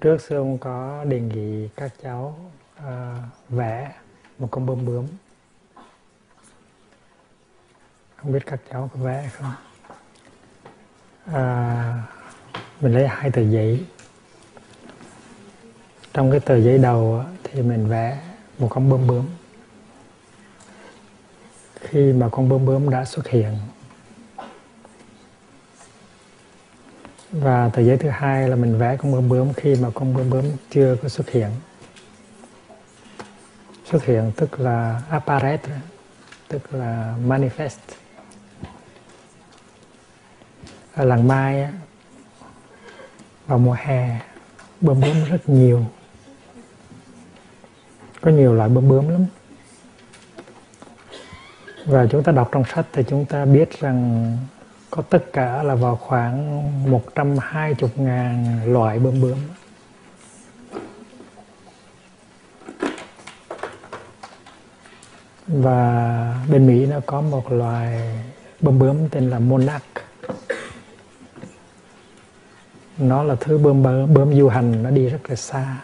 trước sư ông có đề nghị các cháu uh, vẽ một con bướm bướm. Không biết các cháu có vẽ không? À, mình lấy hai tờ giấy. Trong cái tờ giấy đầu thì mình vẽ một con bướm bướm. Khi mà con bướm bướm đã xuất hiện và tờ giấy thứ hai là mình vẽ con bướm bướm khi mà con bướm bướm chưa có xuất hiện. Xuất hiện tức là apparet, tức là manifest. Ở làng mai vào mùa hè, bướm bướm rất nhiều. Có nhiều loại bướm bướm lắm. Và chúng ta đọc trong sách thì chúng ta biết rằng có tất cả là vào khoảng 120 ngàn loại bơm bướm. Và bên Mỹ nó có một loài bơm bướm tên là monarch. Nó là thứ bơm bướm, bướm du hành nó đi rất là xa.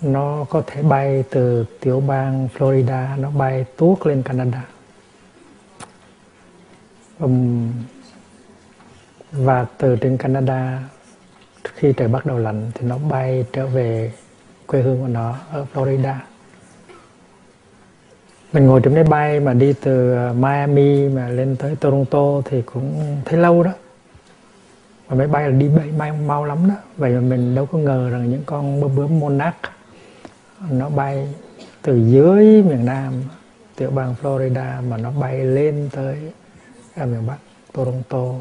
Nó có thể bay từ tiểu bang Florida nó bay tuốt lên Canada um, và từ trên Canada khi trời bắt đầu lạnh thì nó bay trở về quê hương của nó ở Florida. Mình ngồi trên máy bay mà đi từ ờ, Miami mà lên tới Toronto thì cũng thấy lâu đó. Và máy bay là đi bay, bay mau lắm đó. Vậy mà mình đâu có ngờ rằng những con bướm bướm monarch nó bay từ dưới miền Nam tiểu bang Florida mà nó bay lên tới ở miền Bắc Toronto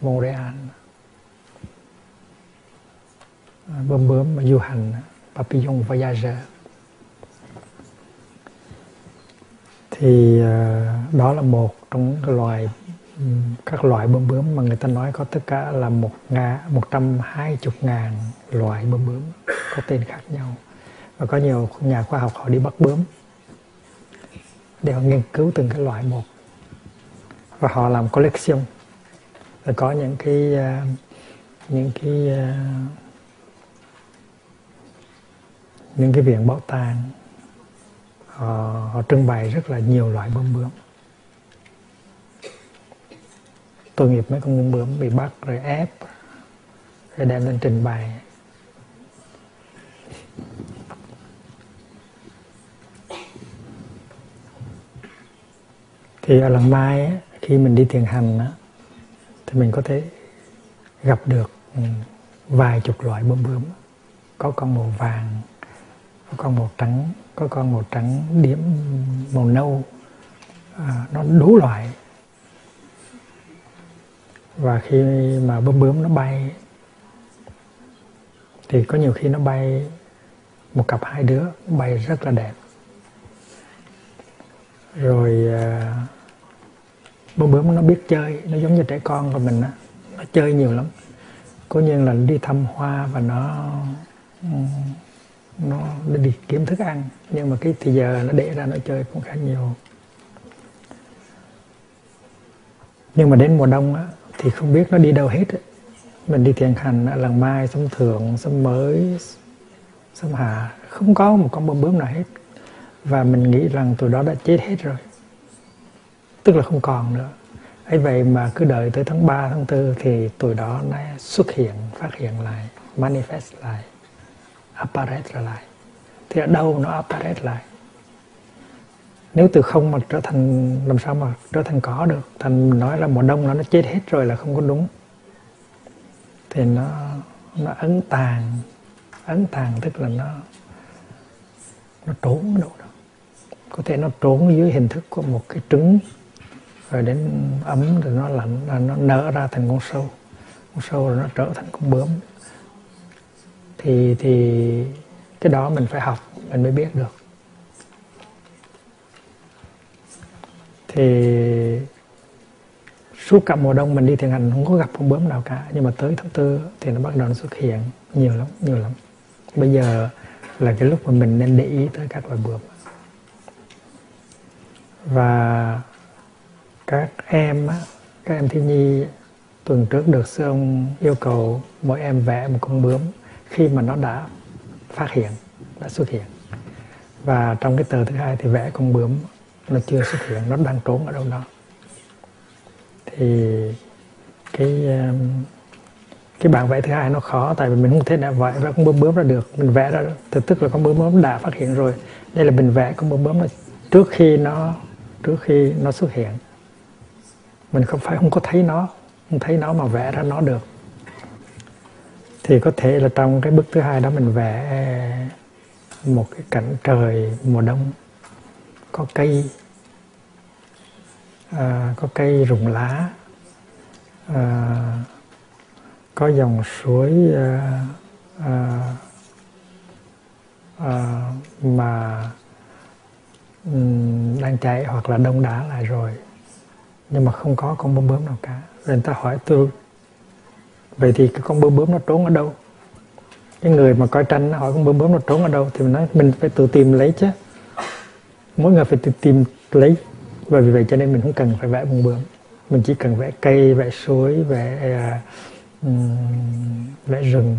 Montreal bướm bướm mà du hành papillon voyageur thì uh, đó là một trong các loài các loại bướm bướm mà người ta nói có tất cả là một ngà một trăm hai chục ngàn loại bơm bướm có tên khác nhau. Và có nhiều nhà khoa học họ đi bắt bướm để họ nghiên cứu từng cái loại một và họ làm collection. Và có những cái uh, những cái uh, những cái viện bảo tàng. Họ, họ trưng bày rất là nhiều loại bướm bướm. Tôi nghiệp mấy con bướm bướm bị bắt rồi ép rồi đem lên trình bày. Thì ở lần mai á, khi mình đi thiền hành á, thì mình có thể gặp được vài chục loại bướm bướm. Có con màu vàng có con màu trắng có con màu trắng điểm màu nâu. À, nó đủ loại. Và khi mà bướm bướm nó bay thì có nhiều khi nó bay một cặp hai đứa bay rất là đẹp. Rồi à, bướm bướm nó biết chơi nó giống như trẻ con của mình á nó chơi nhiều lắm. Cố nhiên là đi thăm hoa và nó ừ, nó, nó đi kiếm thức ăn nhưng mà cái thì giờ nó để ra nó chơi cũng khá nhiều. Nhưng mà đến mùa đông á thì không biết nó đi đâu hết á. mình đi thiền hành ở lần mai sông thượng sông mới sông hà không có một con bướm bướm nào hết. Và mình nghĩ rằng tụi đó đã chết hết rồi tức là không còn nữa. Ấy vậy mà cứ đợi tới tháng 3, tháng 4 thì tuổi đó nó xuất hiện phát hiện lại manifest lại apparent lại. Thì ở đâu nó apparent lại? Nếu từ không mà trở thành làm sao mà trở thành có được? Thành nói là mùa đông nó nó chết hết rồi là không có đúng. Thì nó nó ấn tàn ấn tàn tức là nó nó trốn ở đâu đó. Có thể nó trốn dưới hình thức của một cái trứng rồi đến ấm rồi nó lạnh, là nó nở ra thành con sâu. Con sâu rồi nó trở thành con bướm. Thì thì cái đó mình phải học, mình mới biết được. Thì suốt cả mùa đông mình đi thiền hành, không có gặp con bướm nào cả. Nhưng mà tới tháng tư thì nó bắt đầu nó xuất hiện nhiều lắm nhiều lắm. Bây giờ là cái lúc mà mình nên để ý tới các loài bướm. Và các em á, các em thiếu nhi tuần trước được sư ông yêu cầu mỗi em vẽ một con bướm khi mà nó đã phát hiện đã xuất hiện. Và trong cái tờ thứ hai thì vẽ con bướm nó chưa xuất hiện nó đang trốn ở đâu đó. Thì cái cái bản vẽ thứ hai nó khó tại vì mình không thể nào vẽ ra con bướm bướm ra được. Mình vẽ ra thì tức là con bướm bướm đã phát hiện rồi. Đây là mình vẽ con bướm bướm là trước khi nó trước khi nó xuất hiện mình không phải không có thấy nó không thấy nó mà vẽ ra nó được. Thì có thể là trong cái bức thứ hai đó mình vẽ à, một cái cảnh trời mùa đông. Có cây à, có cây rụng lá à, có dòng suối à, à, à, mà um, đang chảy hoặc là đông đá lại rồi nhưng mà không có con bướm bướm nào cả. Rồi người ta hỏi tôi vậy thì cái con bướm bướm nó trốn ở đâu? Cái người mà coi tranh nó hỏi con bướm bướm nó trốn ở đâu? Thì mình nói mình phải tự tìm lấy chứ. Mỗi người phải tự tìm lấy. Và vì vậy cho nên mình không cần phải vẽ bông bướm. Mình chỉ cần vẽ cây vẽ suối vẽ uh, vẽ rừng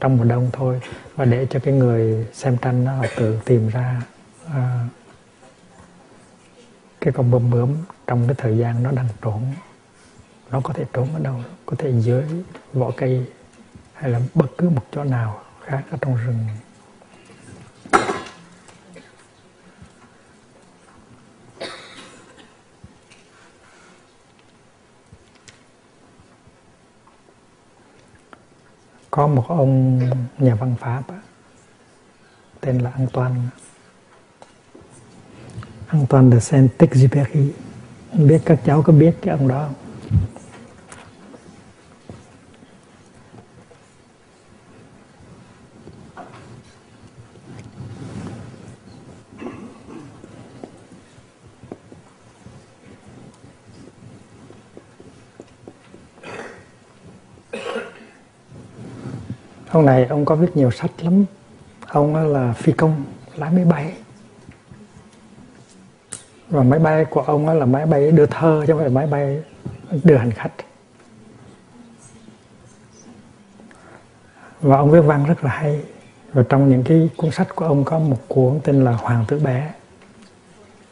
trong mùa đông thôi. Và để cho cái người xem tranh nó họ tự tìm ra uh, cái con bướm bướm trong cái thời gian nó đang trốn, nó có thể trốn ở đâu, có thể dưới vỏ cây hay là bất cứ một chỗ nào khác ở trong rừng. Có một ông nhà văn pháp tên là Antoine. Antoine de Saint-Exupéry. Không biết các cháu có biết cái ông đó không? Ông này ông có viết nhiều sách lắm. Ông là phi công lái máy bay và máy bay của ông là máy bay đưa thơ chứ không phải máy bay đưa hành khách. Và ông viết văn rất là hay. Và trong những cái cuốn sách của ông có một cuốn tên là Hoàng tử bé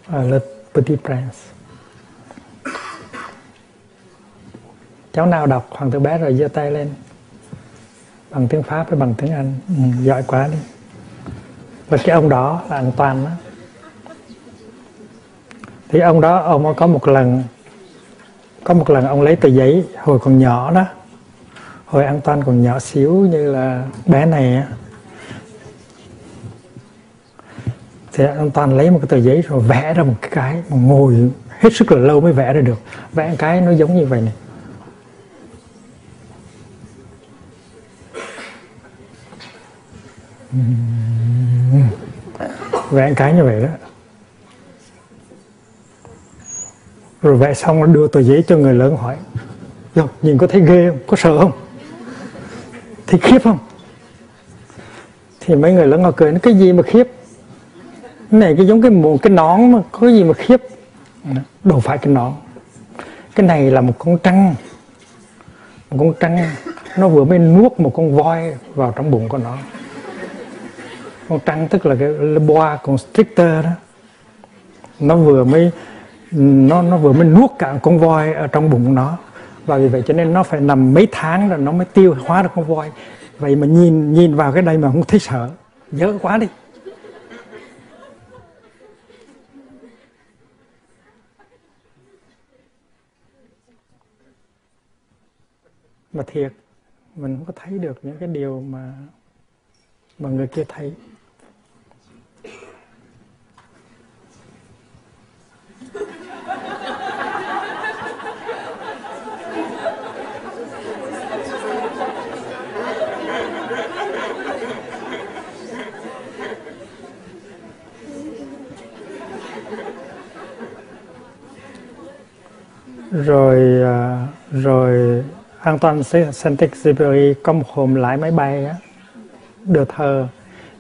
uh, Le Petit Prince. Cháu nào đọc Hoàng tử bé rồi giơ tay lên. Bằng tiếng Pháp với bằng tiếng Anh? Ừ, giỏi quá đi. Và cái ông đó là anh Toàn đó thì ông đó, ông có một lần, có một lần ông lấy tờ giấy hồi còn nhỏ đó, hồi an toàn còn nhỏ xíu như là bé này á. Thì an toàn lấy một cái tờ giấy rồi vẽ ra một cái, mà ngồi hết sức là lâu mới vẽ ra được. Vẽ cái nó giống như vậy này. Vẽ cái như vậy đó. Rồi vẽ xong nó đưa tờ giấy cho người lớn hỏi Rồi, nhìn có thấy ghê không? Có sợ không? Thì khiếp không? Thì mấy người lớn họ cười nó cái gì mà khiếp? Cái này cái giống cái mũ cái nón mà có cái gì mà khiếp? Đâu phải cái nón. Cái này là một con trăng một con trăng nó vừa mới nuốt một con voi vào trong bụng của nó. Con trăng tức là cái boa constrictor đó. Nó vừa mới nó nó vừa mới nuốt cả con voi ở trong bụng nó. Và vì vậy cho nên nó phải nằm mấy tháng rồi nó mới tiêu hóa được con voi. Vậy mà nhìn nhìn vào cái đây mà không thấy sợ. Dở quá đi. Mà thiệt, mình không có thấy được những cái điều mà mà người kia thấy. Rồi à, rồi Antoine Saint-Exupéry có một hôm lái máy bay á, đưa thờ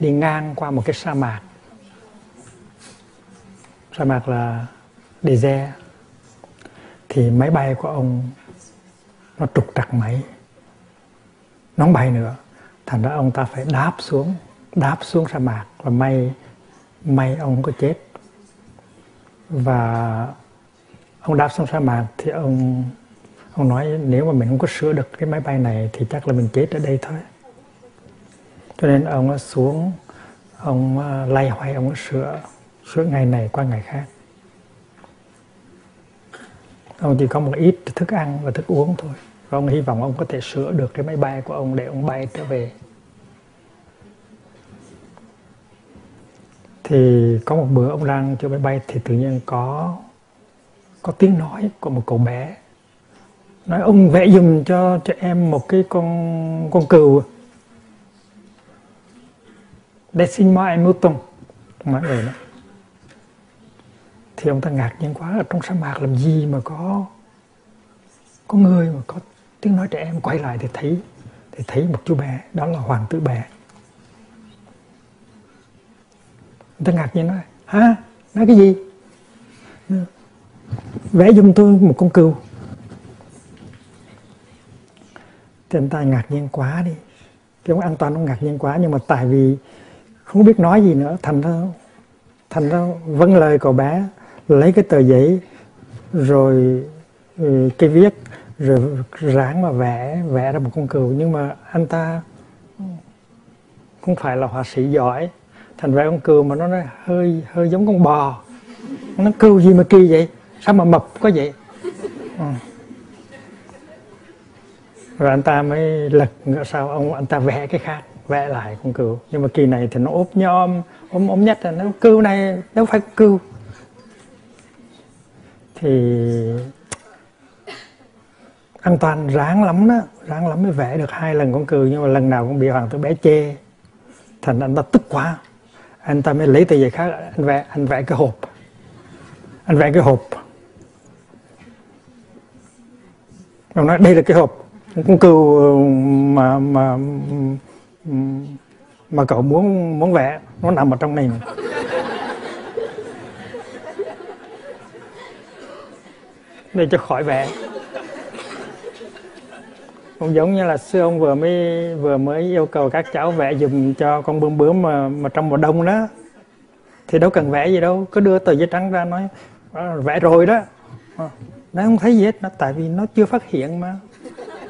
đi ngang qua một cái sa mạc. Sa mạc là desert. Thì máy bay của ông nó trục trặc máy. Nó không bay nữa. Thành ra ông ta phải đáp xuống đáp xuống sa mạc và may may ông có chết. Và ông đáp xong sa mạc thì ông ông nói nếu mà mình không có sửa được cái máy bay này thì chắc là mình chết ở đây thôi. Cho nên ông xuống, ông ờ, lay hoay, ông sửa sửa ngày này qua ngày khác. Ông chỉ có một ít thức ăn và thức uống thôi. Và ông hy vọng ông có thể sửa được cái máy bay của ông để ông bay trở về. Thì có một bữa ông đang cho máy bay thì tự nhiên có có tiếng nói của một cậu bé. Nói, ông vẽ dùm cho cho em một cái con con cừu. Để xin mai mưu tùng. Mọi người đó. Thì ông ta ngạc nhiên quá, ở trong sa mạc làm gì mà có có người mà có tiếng nói trẻ em quay lại thì thấy thì thấy một chú bé, đó là hoàng tử bé. Người ta ngạc nhiên nói, hả? Nói cái gì? Vẽ giùm tôi một con cừu. Thì anh ta ngạc nhiên quá đi. Cái ông an toàn ông ngạc nhiên quá, nhưng mà tại vì không biết nói gì nữa, thành ra thành ra vâng lời cậu bé, lấy cái tờ giấy, rồi ừ, cái viết, rồi ráng mà vẽ vẽ ra một con cừu. Nhưng mà anh ta không phải là họa sĩ giỏi. Thành vẽ con cừu mà nó hơi hơi giống con bò. Nó cừu gì mà kỳ vậy? Sao mà mập có vậy? Ừ. rồi anh ta mới lật ngựa sau, ông, anh ta vẽ cái khác, vẽ lại con cừu. Nhưng mà kỳ này thì nó ốp nhom, ốm ốm nhất là nó cừu này đâu phải cừu. Thì an toàn ráng lắm đó, ráng lắm mới vẽ được hai lần con cừu, nhưng mà lần nào cũng bị hoàng tử bé chê. Thành anh ta tức quá. Anh ta mới lấy tờ giấy khác, anh vẽ anh vẽ cái hộp. Anh vẽ cái hộp. Ông nói, đây là cái hộp con cừu ờ, mà mà mà cậu muốn muốn vẽ, nó nằm ở trong này để cho khỏi vẽ. Cũng giống như là xưa ông vừa mới vừa mới yêu cầu các cháu vẽ dùm cho con bướm bướm mà mà trong mùa đông đó. Thì đâu cần vẽ gì đâu, cứ đưa tờ giấy trắng ra nói ờ, vẽ rồi đó. Ờ nó không thấy gì hết nó tại vì nó chưa phát hiện mà.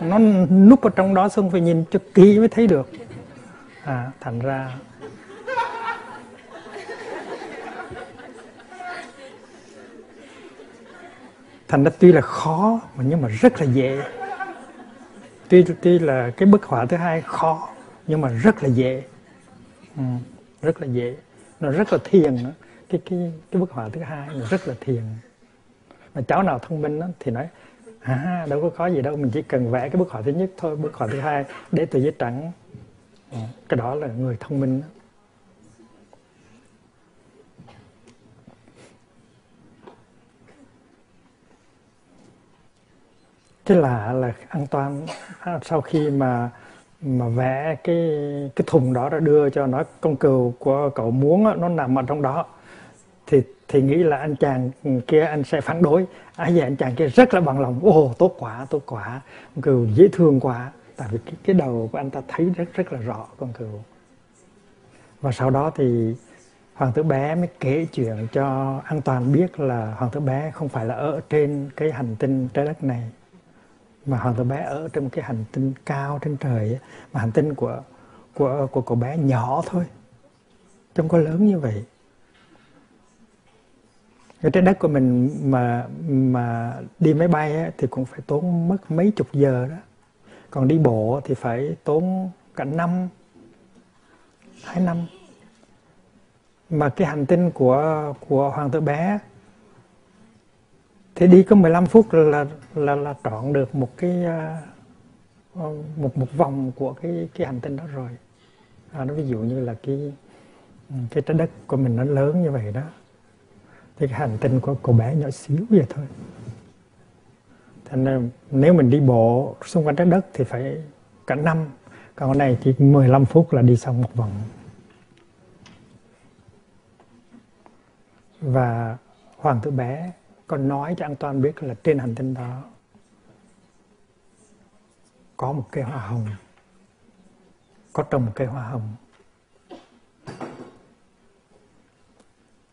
Nó núp ở trong đó xong phải nhìn cho kỹ mới thấy được. À, thành ra thành ra tuy là khó mà nhưng mà rất là dễ. Tuy tuy là cái bức họa thứ hai khó nhưng mà rất là dễ. Ừ, rất là dễ. Nó rất là thiền nữa. Cái cái cái bức họa thứ hai nó rất là thiền mà cháu nào thông minh đó, thì nói à đâu có khó gì đâu mình chỉ cần vẽ cái bức họa thứ nhất thôi bức họa thứ hai để tờ giấy trắng ờ, cái đó là người thông minh đó. cái lạ là an toàn sau khi mà mà vẽ cái cái thùng đó ra đưa cho nó con cừu của cậu muốn nó nằm ở trong đó thì thì nghĩ là anh chàng kia anh sẽ phản đối. À vậy anh chàng kia rất là bằng lòng. Ồ tốt quá tốt quá. Con cừu dễ thương quá. Tại vì cái, cái đầu của anh ta thấy rất rất là rõ con cừu. Và sau đó thì hoàng tử bé mới kể chuyện cho an toàn biết là hoàng tử bé không phải là ở trên cái hành tinh trái đất này mà hoàng tử bé ở trên một cái hành tinh cao trên trời mà hành tinh của của của cậu bé nhỏ thôi. Không có lớn như vậy ở trái đất của mình mà mà đi máy bay á, thì cũng phải tốn mất mấy chục giờ đó. Còn đi bộ thì phải tốn cả năm hai năm. Mà cái hành tinh của của hoàng tử bé thì đi có 15 phút là là là trọn được một cái à, ờ, một một vòng của cái cái hành tinh đó rồi. À, nó ví dụ như là cái ừ, cái trái đất của mình nó lớn như vậy đó thì cái hành tinh của cô bé nhỏ xíu vậy thôi. Thành nên nếu mình đi bộ xung quanh trái đất thì phải cả năm. Còn cái này chỉ 15 phút là đi xong một vòng. Và hoàng tử bé còn nói cho An Toàn biết là trên hành tinh đó có một cây hoa hồng. Có trồng một cây hoa hồng.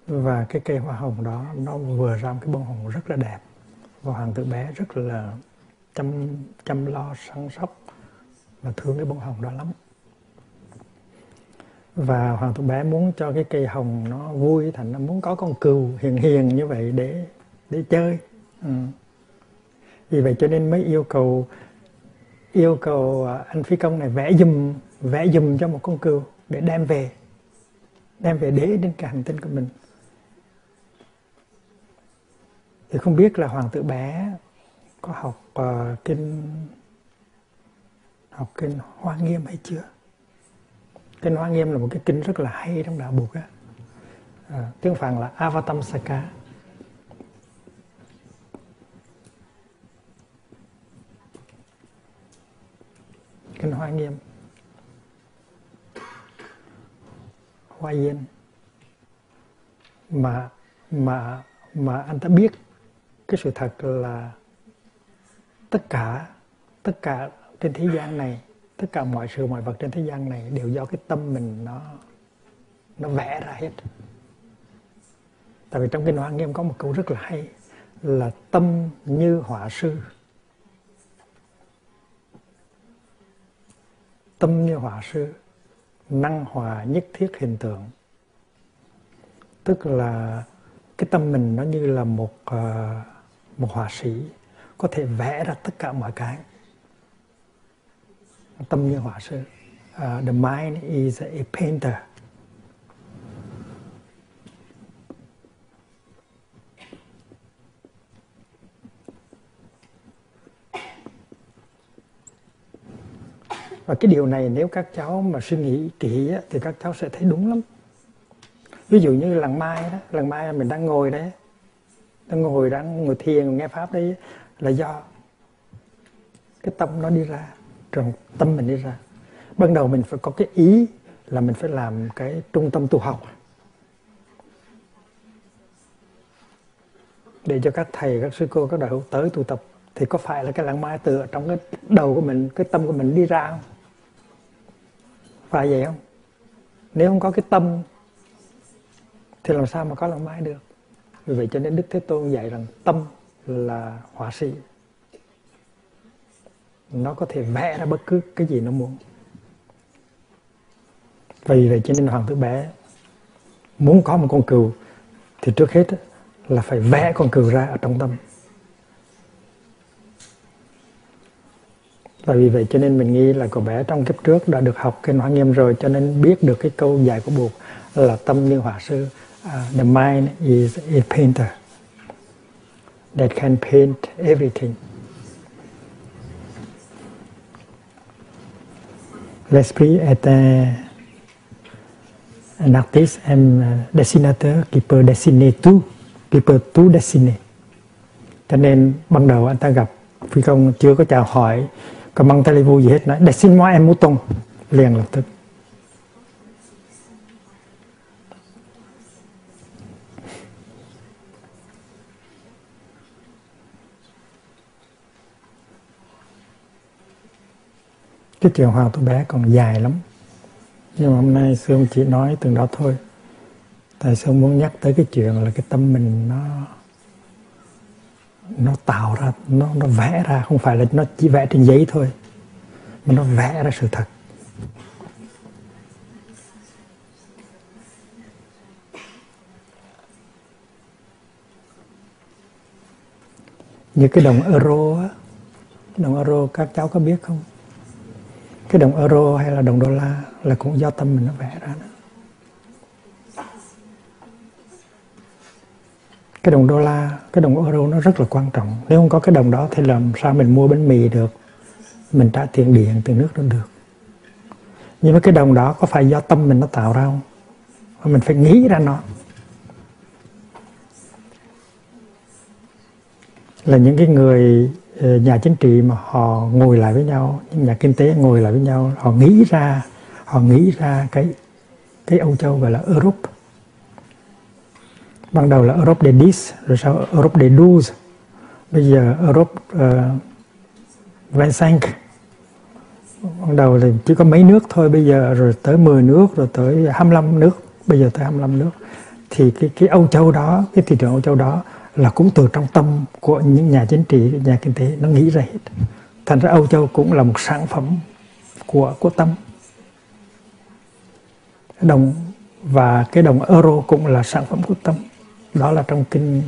Và cái cây hoa hồng đó, nó vừa ra một cái bông hồng rất là đẹp. Và hoàng tử bé rất là chăm chăm lo, săn sóc và thương cái bông hồng đó lắm. Và hoàng tử bé muốn cho cái cây hồng nó vui thành, nó muốn có con cừu hiền hiền như vậy để để chơi. Ừ. vì vậy cho nên mới yêu cầu yêu cầu à, anh phi công này vẽ dùm vẽ dùm cho một con cừu để đem về đem về để đến cái hành tinh của mình thì không biết là hoàng tử bé có học uh, kinh học kinh hoa nghiêm hay chưa? Kinh hoa nghiêm là một cái kinh rất là hay trong đạo buộc á. À, tiếng phạn là avatamsaka kinh hoa nghiêm. Hoa yên. Mà mà mà anh ta biết cái sự thật là tất cả tất cả trên thế gian này tất cả mọi sự mọi vật trên thế gian này đều do cái tâm mình nó nó vẽ ra hết. Tại vì trong kinh hoa nghiêm có một câu rất là hay là tâm như họa sư. Tâm như họa sư năng hòa nhất thiết hình tượng. Tức là cái tâm mình nó như là một uh, một họa sĩ có thể vẽ ra tất cả mọi cái. Tâm như họa sư uh, à, the mind is a painter. Và cái điều này nếu các cháu mà suy nghĩ kỹ thì các cháu sẽ thấy đúng lắm. Ví dụ như lần mai đó lần mai mình đang ngồi đấy đang ngồi đang ngồi thiền nghe pháp đấy là do cái tâm nó đi ra, rồi tâm mình đi ra. Ban đầu mình phải có cái ý là mình phải làm cái trung tâm tu học. Để cho các thầy, các sư cô, các đại hữu tới tu tập, thì có phải là cái lặng mai từ trong cái đầu của mình, cái tâm của mình đi ra không? Phải vậy không? Nếu không có cái tâm, thì làm sao mà có lặng mai được? Vì vậy cho nên đức thế tôn dạy rằng tâm là họa sĩ. Nó có thể vẽ ra bất cứ cái gì nó muốn. Vì vậy cho nên hoàng tử bé muốn có một con cừu thì trước hết là phải vẽ con cừu ra ở trong tâm. Và vì vậy cho nên mình nghĩ là cậu bé trong kiếp trước đã được học kinh hoa nghiêm rồi, cho nên biết được cái câu dạy của buộc là tâm như họa sư uh, the mind is a painter that can paint everything. L'esprit est un, un artiste, un uh, dessinateur qui peut dessiner tout, qui peut tout dessiner. Cho nên ban đầu anh ta gặp phi công chưa có chào hỏi có mang televu gì hết nói để xin moi em mũ tung liền lập tức. Cái chuyện hoàng tôi bé còn dài lắm. Nhưng mà hôm nay sương chỉ nói từng đó thôi. Tại sương muốn nhắc tới cái chuyện là cái tâm mình nó nó tạo ra, nó nó vẽ ra? Không phải là nó chỉ vẽ trên giấy thôi, mà nó vẽ ra sự thật. Như cái đồng euro á đồng euro, các cháu có biết không? Cái đồng euro hay là đồng đô la là cũng do tâm mình nó vẽ ra đó. cái đồng đô la, cái đồng euro nó rất là quan trọng. Nếu không có cái đồng đó thì làm sao mình mua bánh mì được? Mình trả tiền điện, tiền nước nó được. Nhưng mà cái đồng đó có phải do tâm mình nó tạo ra không? Mình phải nghĩ ra nó. Là những cái người Ờ, nhà chính trị mà họ ngồi lại với nhau những nhà kinh tế ngồi lại với nhau họ nghĩ ra họ nghĩ ra cái cái Âu Châu gọi là Europe. Ban đầu là Europe de Dis, rồi sau Europe de Do's, bây giờ Europe ờ, uh, 25 ban đầu thì chỉ có mấy nước thôi bây giờ rồi tới 10 nước rồi tới 25 nước bây giờ tới 25 nước. Thì cái cái Âu Châu đó cái thị trường Âu Châu đó là cũng từ trong tâm của những nhà chính trị, nhà kinh tế, nó nghĩ ra hết. Thành ra Âu Châu cũng là một sản phẩm của của tâm. Đồng và cái đồng euro cũng là sản phẩm của tâm. Đó là trong kinh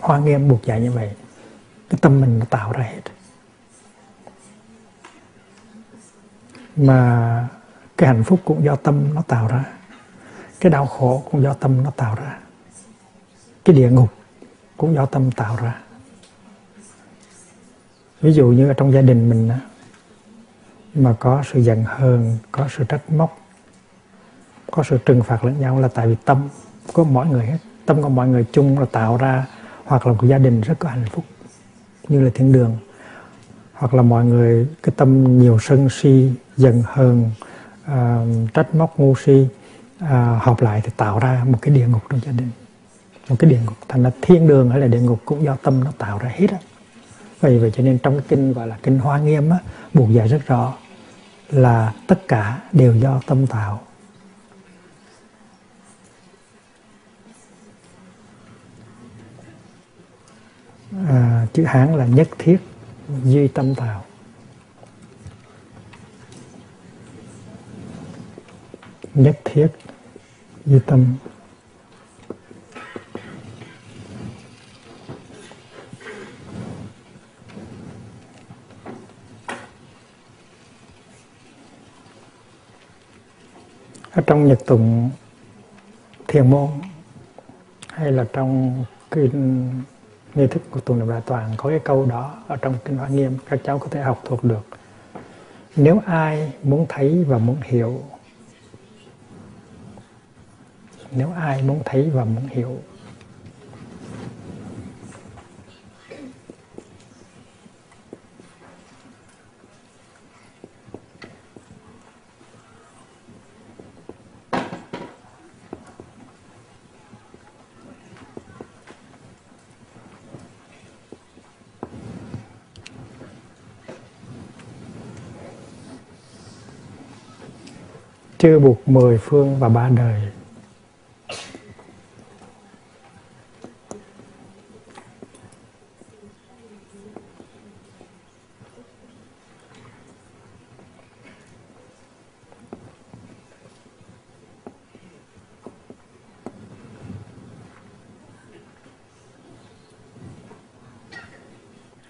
hoa nghiêm buộc dạy như vậy. Cái tâm mình nó tạo ra hết. Mà cái hạnh phúc cũng do tâm nó tạo ra. Cái đau khổ cũng do tâm nó tạo ra. Cái địa ngục cũng do tâm tạo ra. Ví dụ như ở trong gia đình mình mà có sự giận hờn có sự trách móc có sự trừng phạt lẫn nhau là tại vì tâm của mọi người hết. Tâm của mọi người chung là tạo ra hoặc là của gia đình rất có hạnh phúc như là thiên đường. Hoặc là mọi người cái tâm nhiều sân si giận hờn uh, trách móc ngu si à, uh, hợp lại thì tạo ra một cái địa ngục trong gia đình một cái địa ngục thành là thiên đường hay là địa ngục cũng do tâm nó tạo ra hết á. Vậy vậy cho nên trong cái kinh gọi là kinh hoa nghiêm á buộc dạy rất rõ là tất cả đều do tâm tạo. À, chữ hán là nhất thiết duy tâm tạo. Nhất thiết duy tâm. Ở trong nhật tùng thiền môn, hay là trong kinh nghi thức của tụng niệm đại toàn, có cái câu đó ở trong kinh hoa nghiêm, các cháu có thể học thuộc được. Nếu ai muốn thấy và muốn hiểu, nếu ai muốn thấy và muốn hiểu chưa buộc mười phương và ba đời.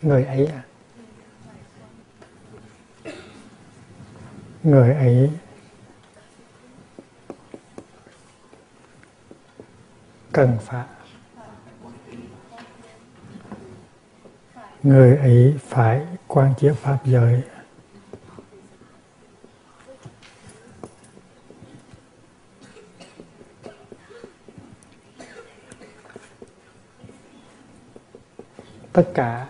Người ấy à? Người ấy cần phải. Người ấy phải quan chiếu pháp giới. Tất cả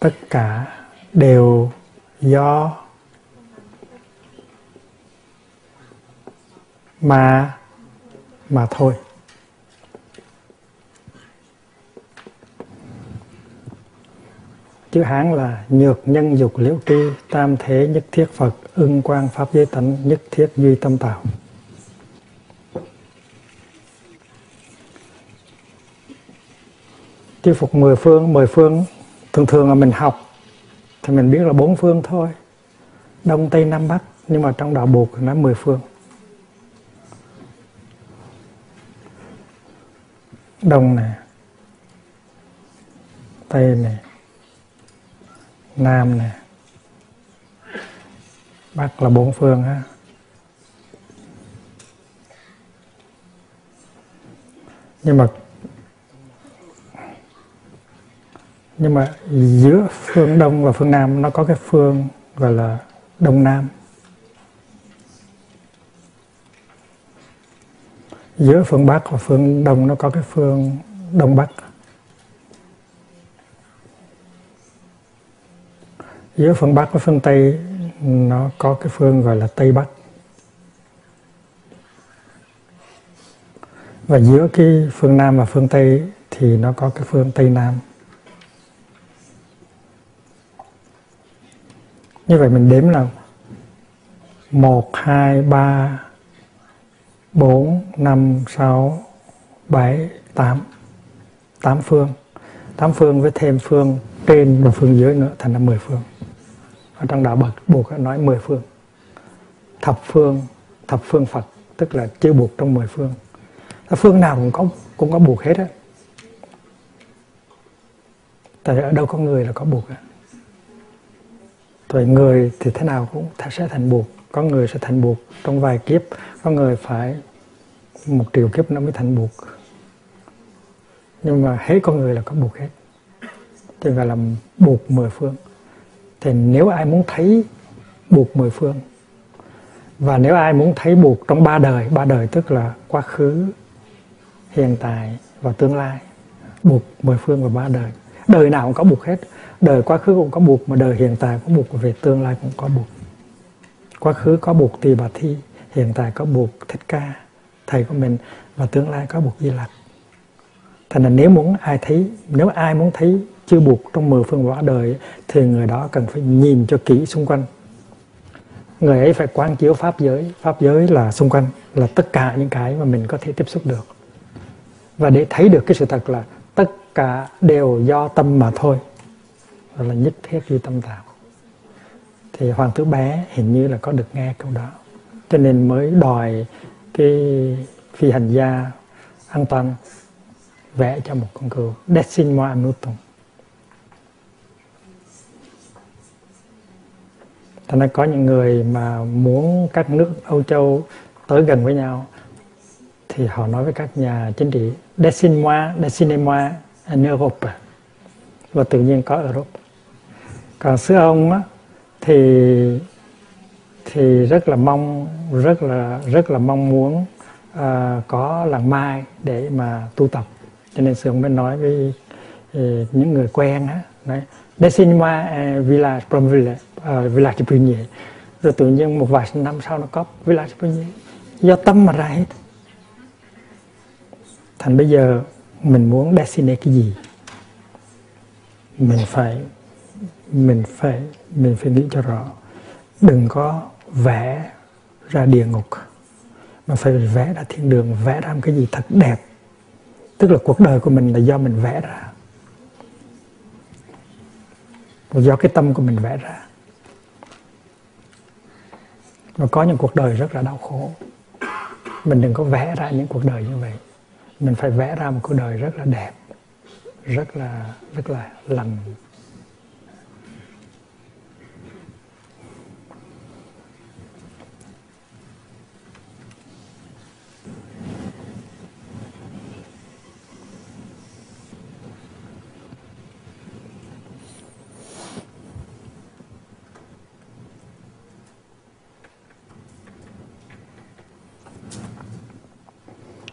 tất cả đều do mà mà thôi. Chữ hán là nhược nhân dục liễu tri, tam thế nhất thiết phật, ưng quang pháp giới tánh nhất thiết duy tâm tạo. Chư phục mười phương mười phương, thường thường là mình học, thì mình biết là bốn phương thôi. Đông, tây, nam, bắc, nhưng mà trong đạo buộc nó mười phương. Đông này tây này nam này bắc là bốn phương ha nhưng mà nhưng mà giữa phương đông và phương nam nó có cái phương gọi là đông nam. Giữa phương Bắc và phương Đông nó có cái phương Đông Bắc. Giữa phương Bắc và phương Tây nó có cái phương gọi là Tây Bắc. Và giữa cái phương Nam và phương Tây thì nó có cái phương Tây Nam. Như vậy mình đếm là một, hai, ba bốn, năm, sáu, bảy, tám. Tám phương. Tám phương với thêm phương trên và phương dưới nữa thành là mười phương. Ở trong đạo bậc buộc nói mười phương. Thập phương thập phương phật, tức là chưa buộc trong mười phương. Phương nào cũng có cũng có buộc hết á. Tại ở đâu có người là có buộc á rồi người thì thế nào cũng sẽ thành buộc. Có người sẽ thành buộc trong vài kiếp, có người phải một triệu kiếp nó mới thành buộc. Nhưng mà hết con người là có buộc hết. Thì gọi là buộc mười phương. Thì nếu ai muốn thấy buộc mười phương, và nếu ai muốn thấy buộc trong ba đời ba đời tức là quá khứ, hiện tại và tương lai, buộc mười phương và ba đời đời nào cũng có buộc hết đời quá khứ cũng có buộc mà đời hiện tại có buộc và về tương lai cũng có buộc. Quá khứ có buộc tỳ bà thi, hiện tại có buộc thích ca, thầy của mình, và tương lai có buộc di lặc. Thành là nếu muốn ai thấy, nếu ai muốn thấy chưa buộc trong mười phương quả đời thì người đó cần phải nhìn cho kỹ xung quanh. Người ấy phải quan chiếu pháp giới. Pháp giới là xung quanh, là tất cả những cái mà mình có thể tiếp xúc được. Và để thấy được cái sự thật là tất cả đều do tâm mà thôi đó là nhất thiết duy tâm tạo thì hoàng tử bé hình như là có được nghe câu đó. Cho nên mới đòi cái phi hành gia an toàn vẽ cho một con cừu. Dessin moi anutum Thành ra có những người mà muốn các nước Âu Châu tới gần với nhau thì họ nói với các nhà chính trị Dessin-moi, dessinez-moi en Europe. Và tự nhiên có Europe còn xưa ông á, thì thì rất là mong rất là rất là mong muốn uh, có làng mai để mà tu tập. Cho nên sư ông mới nói với uh, những người quen á nói đây xin qua à, village from village, uh, village Pugnier rồi tự nhiên một vài năm sau nó có village Pugnier do tâm mà ra hết. Thành bây giờ mình muốn destiny cái gì? Mình phải mình phải mình phải nghĩ cho rõ. Đừng có vẽ ra địa ngục, mà phải vẽ ra thiên đường, vẽ ra một cái gì thật đẹp. Tức là cuộc đời của mình là do mình vẽ ra. Do cái tâm của mình vẽ ra. Và có những cuộc đời rất là đau khổ. Mình đừng có vẽ ra những cuộc đời như vậy. Mình phải vẽ ra một cuộc đời rất là đẹp, rất là rất là lành.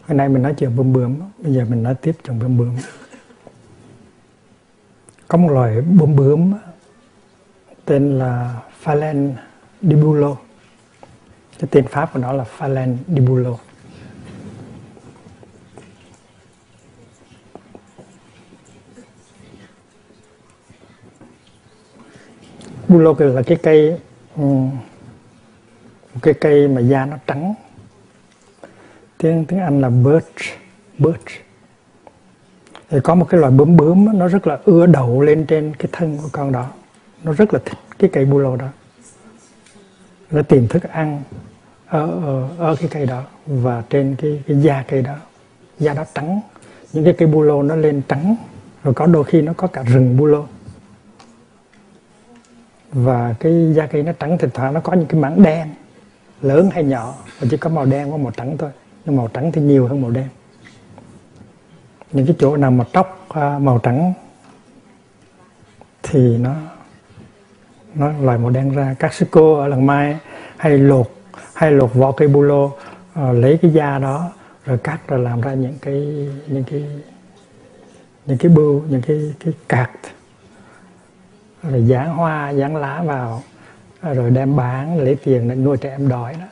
Hồi nay mình nói chuyện bướm bướm, bây giờ mình nói tiếp chuyện bướm bướm. Có một loài bướm bướm tên là Phalen dibulo. Cái tên Pháp của nó là Phalen dibulo. Bulo là cái cây ừ, một cái cây mà da nó trắng tiếng tiếng Anh là birch birch. Thì có một cái loài bướm bướm nó rất là ưa đậu lên trên cái thân của con đó. Nó rất là thích cái cây bu lô đó. Nó tìm thức ăn ở, ở, ở cái cây đó và trên cái, cái da cây đó. Da đó trắng. Những cái cây bu lô nó lên trắng. Rồi có đôi khi nó có cả rừng bu lô. Và cái da cây nó trắng thỉnh thoảng nó có những cái mảng đen lớn hay nhỏ và chỉ có màu đen và màu trắng thôi nhưng màu trắng thì nhiều hơn màu đen. Những cái chỗ nào mà tóc à, màu trắng thì nó nó loại màu đen ra. Các sư cô ở lần mai hay lột hay lột vỏ cây bu lô à, lấy cái da đó rồi cắt rồi làm ra những cái những cái những cái bưu những cái cái cạc. Rồi dán hoa dán lá vào à, rồi đem bán lấy tiền để nuôi trẻ em đói đó.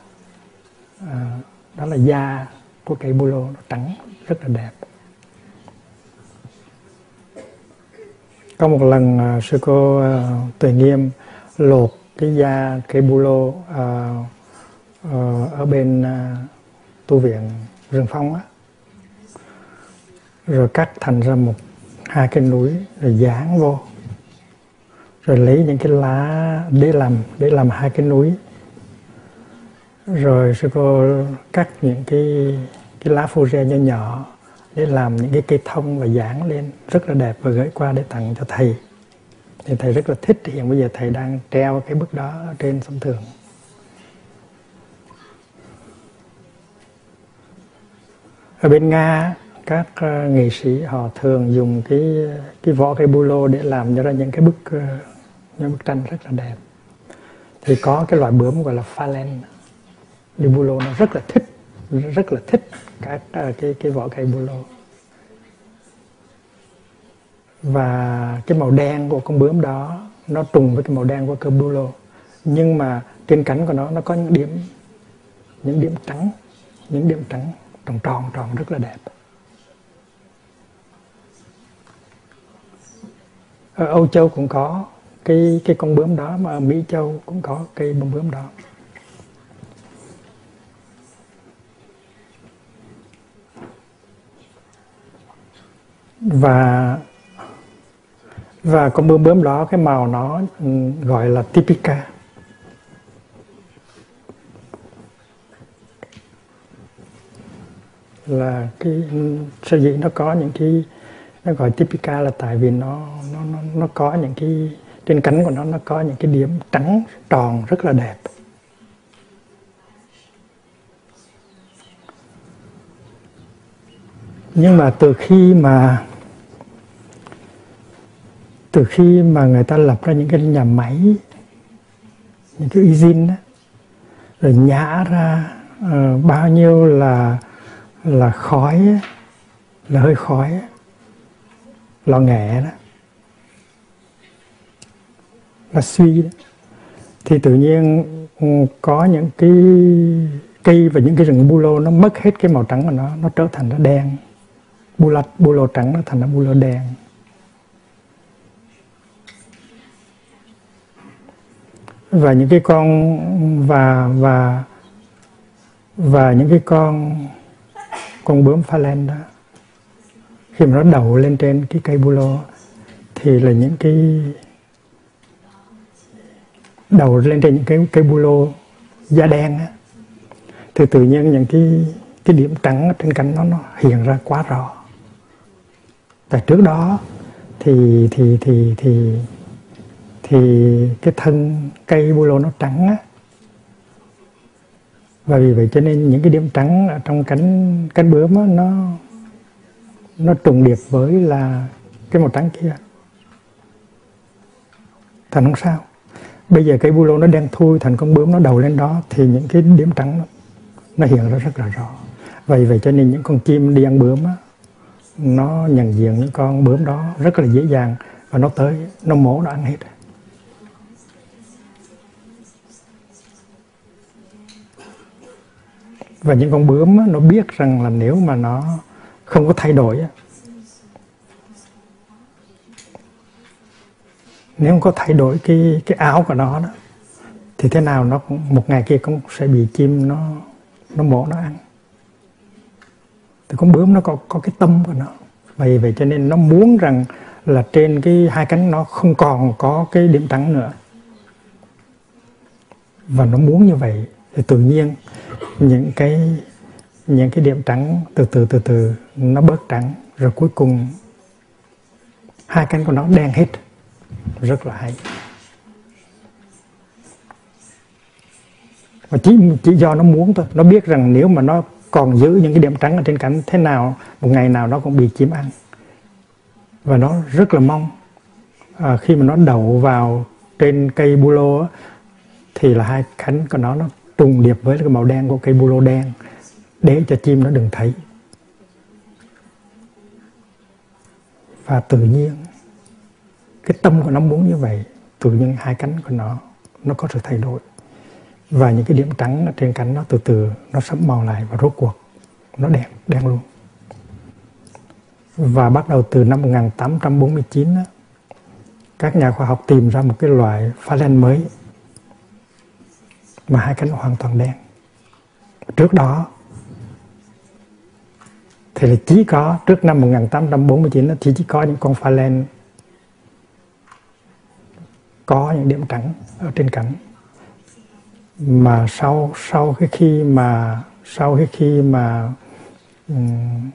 À, đó là da của cây bu lô nó trắng rất là đẹp. Có một lần uh, sư cô uh, tuệ nghiêm lột cái da cây bu lô uh, uh, ở bên uh, tu viện rừng phong á. Rồi cắt thành ra một hai cái núi rồi dán vô. Rồi lấy những cái lá để làm để làm hai cái núi rồi sư cô cắt những cái cái lá phô re nhỏ nhỏ để làm những cái cây thông và dán lên. Rất là đẹp và gửi qua để tặng cho thầy. Thì thầy rất là thích. Hiện bây giờ thầy đang treo cái bức đó trên sông thường. Ở bên nga, các ờ, nghệ sĩ họ thường dùng cái cái vỏ cây bu lô để làm ra những cái bức ờ, những bức tranh rất là đẹp. Thì có cái loại bướm gọi là phalen đi bu lô nó rất là thích, rất là thích các à, cái cái vỏ cây bù lô. Và cái màu đen của con bướm đó, nó trùng với cái màu đen của cơm bù lô. Nhưng mà trên cánh của nó nó có những điểm những điểm trắng, những điểm trắng, tròn tròn tròn rất là đẹp. Ở Âu Châu cũng có cái cái con bướm đó mà ở Mỹ Châu cũng có cây bông bướm đó. Và và con bướm bướm đó, cái màu nó ừ, gọi là typica. Là cái, sở dĩ nó có những cái, nó gọi typica là tại vì nó nó nó nó có những cái, trên cánh của nó nó có những cái điểm trắng, tròn, rất là đẹp. Nhưng mà từ khi mà từ khi mà người ta lập ra những cái nhà máy những cái usine đó, rồi nhả ra uh, bao nhiêu là là khói là hơi khói lò nghẹ đó là suy đó. thì tự nhiên ừ, có những cái cây và những cái rừng bu lô nó mất hết cái màu trắng của nó nó trở thành nó đen bu lạch bu lô trắng nó thành nó bu lô đen và những cái con, và và và những cái con con bướm pha len đó, khi mà nó đậu lên trên cái cây bu lô, thì là những cái đầu lên trên những cái cây bu lô da đen á. Thì tự nhiên những cái cái điểm trắng trên cánh nó nó hiện ra quá rõ. Tại trước đó thì thì thì thì thì cái thân cây bu lô nó trắng á. Và vì vậy cho nên những cái điểm trắng ở trong cánh cánh bướm á, nó nó trùng điệp với là cái màu trắng kia. Thành không sao. Bây giờ cây bu lô nó đen thui thành con bướm nó đầu lên đó thì những cái điểm trắng nó, nó hiện ra rất là rõ. Vậy vậy cho nên những con chim đi ăn bướm á, nó nhận diện những con bướm đó rất là dễ dàng và nó tới nó mổ nó ăn hết. Và những con bướm nó biết rằng là nếu mà nó không có thay đổi nếu không có thay đổi cái cái áo của nó đó, thì thế nào nó cũng, một ngày kia cũng sẽ bị chim nó nó mổ nó ăn. Thì con bướm nó có có cái tâm của nó. Vậy vậy cho nên nó muốn rằng là trên cái hai cánh nó không còn có cái điểm trắng nữa. Và nó muốn như vậy thì tự nhiên. Những cái những cái điểm trắng từ từ từ từ nó bớt trắng rồi cuối cùng hai cánh của nó đen hết. Rất là hay. Và chỉ chỉ do nó muốn thôi. Nó biết rằng nếu mà nó còn giữ những cái điểm trắng ở trên cánh thế nào một ngày nào nó cũng bị chiếm ăn. Và nó rất là mong à, khi mà nó đậu vào trên cây bu lô thì là hai cánh của nó nó trùng điệp với cái màu đen của cây bu lô đen. Để cho chim nó đừng thấy. Và tự nhiên, cái tâm của nó muốn như vậy, tự nhiên hai cánh của nó nó có sự thay đổi. Và những cái điểm trắng ở trên cánh nó từ từ, nó sẫm màu lại và rốt cuộc nó đen đen luôn. Và bắt đầu từ năm 1849 các nhà khoa học tìm ra một cái loại pha len mới mà hai cánh hoàn toàn đen. Trước đó thì là chỉ có trước năm 1849 thì chỉ có những con pha len có những điểm trắng ở trên cánh mà sau sau cái khi mà sau cái khi mà um,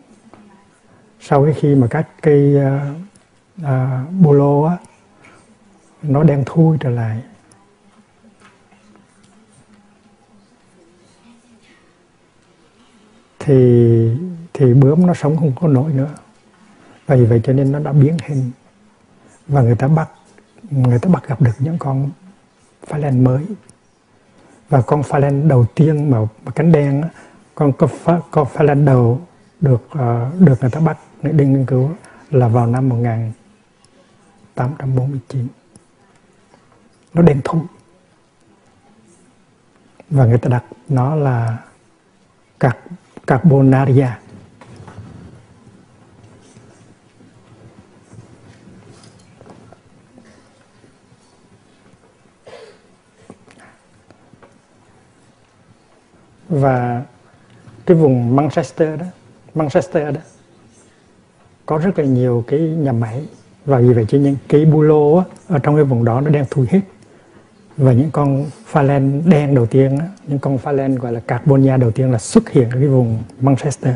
sau cái khi mà các cây uh, uh, bô lô á nó đen thui trở lại thì thì bướm nó sống không có nổi nữa. Vì vậy cho nên nó đã biến hình. Và người ta bắt người ta bắt gặp được những con pha len mới. Và con pha len đầu tiên mà, mà cánh đen con con pha, con pha len đầu được uh, được người ta bắt để đi nghiên cứu là vào năm 1849 nó đen thui và người ta đặt nó là cạc carbonaria và cái vùng Manchester đó Manchester đó có rất là nhiều cái nhà máy. Và vì vậy cho nên cái bulo á, ở trong cái vùng đó nó đang thui hết và những con pha len đen đầu tiên những con pha len gọi là carbonia đầu tiên là xuất hiện ở cái vùng Manchester.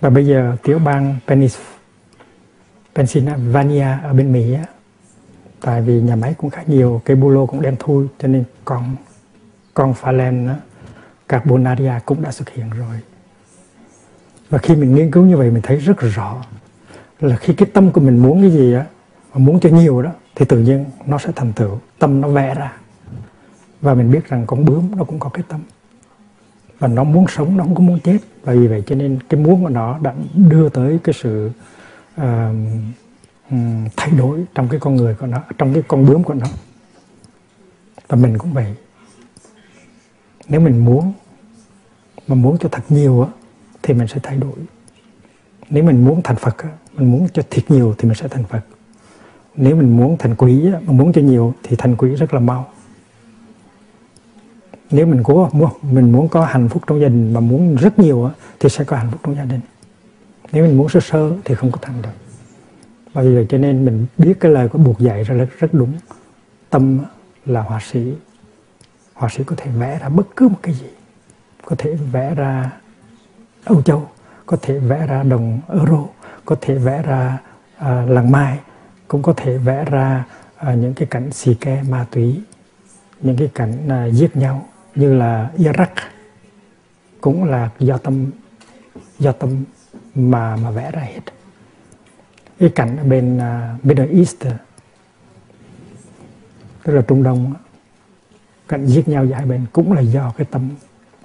Và bây giờ tiểu bang Pennsylvania ở bên Mỹ á, tại vì nhà máy cũng khá nhiều cây bu lô cũng đen thui cho nên con con pha len carbonaria cũng đã xuất hiện rồi. Và khi mình nghiên cứu như vậy mình thấy rất rõ là khi cái tâm của mình muốn cái gì á mà muốn cho nhiều đó thì tự nhiên nó sẽ thành tựu tâm nó vẽ ra. Và mình biết rằng con bướm nó cũng có cái tâm. Và nó muốn sống nó không có muốn chết. Và vì vậy cho nên cái muốn của nó đã đưa tới cái sự uh, thay đổi trong cái con người của nó trong cái con bướm của nó. Và mình cũng vậy. Nếu mình muốn mà muốn cho thật nhiều á thì mình sẽ thay đổi. Nếu mình muốn thành Phật mình muốn cho thiệt nhiều thì mình sẽ thành Phật. Nếu mình muốn thành quý mình muốn cho nhiều thì thành quý rất là mau. Nếu mình có muốn, mình muốn có hạnh phúc trong gia đình mà muốn rất nhiều thì sẽ có hạnh phúc trong gia đình. Nếu mình muốn sơ sơ thì không có thành được. Và vì vậy cho nên mình biết cái lời của buộc dạy ra rất rất đúng. Tâm là họa sĩ. Họa sĩ có thể vẽ ra bất cứ một cái gì. Có thể vẽ ra Âu Châu, có thể vẽ ra đồng euro có thể vẽ ra à, làng mai cũng có thể vẽ ra à, những cái cảnh xì ke ma túy những cái cảnh à, giết nhau như là Iraq cũng là do tâm do tâm mà mà vẽ ra hết. Cái cảnh ở bên uh, Middle East tức là Trung Đông cảnh giết nhau giữa hai bên cũng là do cái tâm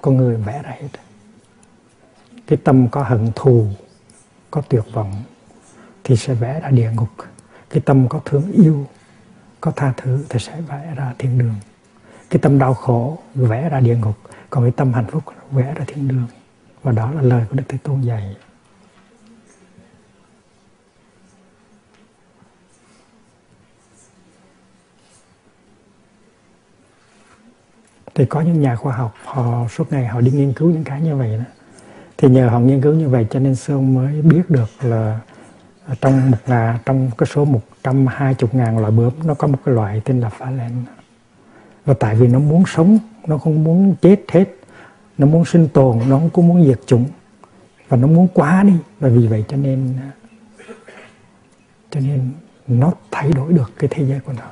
con người vẽ ra hết. Cái tâm có hận thù có tuyệt vọng thì sẽ vẽ ra địa ngục. Cái tâm có thương yêu, có tha thứ thì sẽ vẽ ra thiên đường. Cái tâm đau khổ vẽ ra địa ngục, còn cái tâm hạnh phúc vẽ ra thiên đường. Và đó là lời của đức thế tôn dạy. Thì có những nhà khoa học, họ suốt ngày họ đi nghiên cứu những cái như vậy đó thì nhờ họ nghiên cứu như vậy cho nên sơn mới biết được là trong một là trong cái số 120 ngàn loại bướm, nó có một cái loại tên là phá len và tại vì nó muốn sống, nó không muốn chết hết, nó muốn sinh tồn, nó không có muốn diệt chủng, và nó muốn quá đi. Và vì vậy cho nên cho nên nó thay đổi được cái thế giới của nó.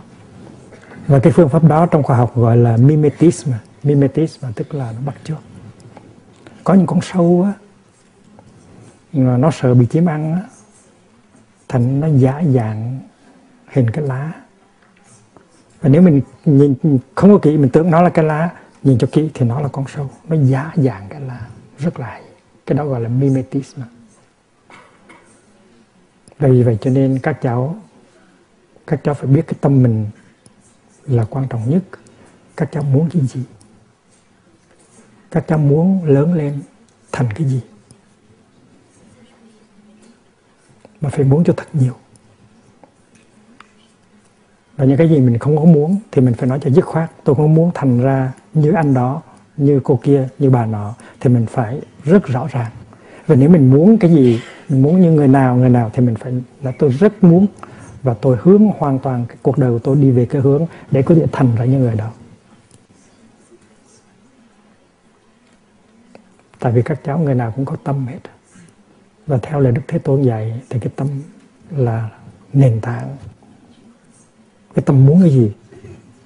Và cái phương pháp đó trong khoa học gọi là mimetism mimetism tức là nó bắt chước có những con sâu á mà nó sợ bị chiếm ăn á, thành nó giả dạng hình cái lá. Và nếu mình nhìn, không có kỹ, mình tưởng nó là cái lá, nhìn cho kỹ thì nó là con sâu. Nó giả dạng cái lá, rất là hay. Cái đó gọi là mimetism vì vậy cho nên các cháu các cháu phải biết cái tâm mình là quan trọng nhất. Các cháu muốn cái gì? Các cháu muốn lớn lên thành cái gì, mà phải muốn cho thật nhiều. Và những cái gì mình không có muốn thì mình phải nói cho dứt khoát, tôi không muốn thành ra như anh đó, như cô kia, như bà nọ. Thì mình phải rất rõ ràng. Và nếu mình muốn cái gì, mình muốn như người nào người nào thì mình phải là tôi rất muốn và tôi hướng hoàn toàn cái cuộc đời của tôi đi về cái hướng để có thể thành ra như người đó. Tại vì các cháu người nào cũng có tâm hết. Và theo lời đức thế tôn dạy thì cái tâm là nền tảng. Cái tâm muốn cái gì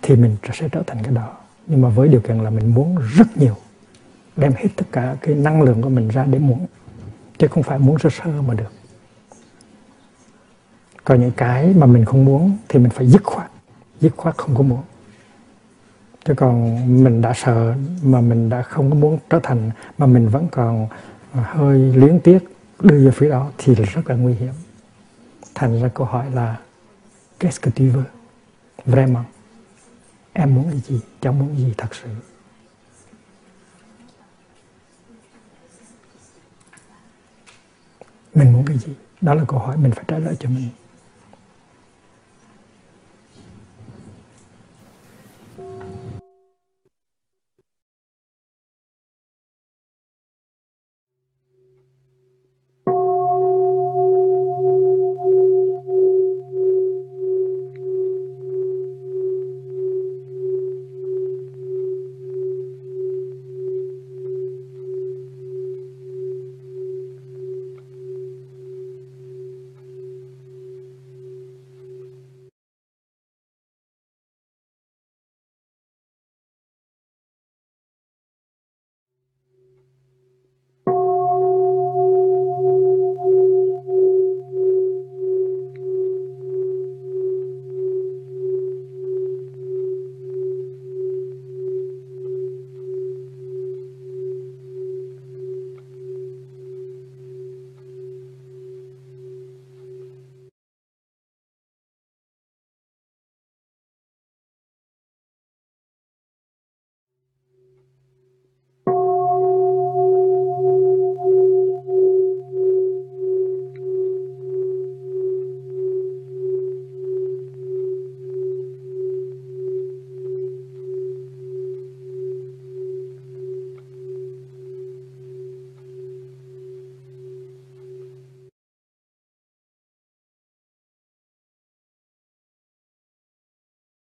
thì mình sẽ trở thành cái đó. Nhưng mà với điều kiện là mình muốn rất nhiều, đem hết tất cả cái năng lượng của mình ra để muốn, chứ không phải muốn sơ sơ mà được. Còn những cái mà mình không muốn thì mình phải dứt khoát dứt khoát không có muốn chứ còn mình đã sợ mà mình đã không có muốn trở thành, mà mình vẫn còn à, hơi luyến tiếc đưa về phía đó thì rất là nguy hiểm. Thành ra câu hỏi là qu'est-ce que tu veux vraiment, em muốn cái gì cháu muốn gì thật sự. Mình muốn cái gì? Đó là câu hỏi mình phải trả lời cho mình.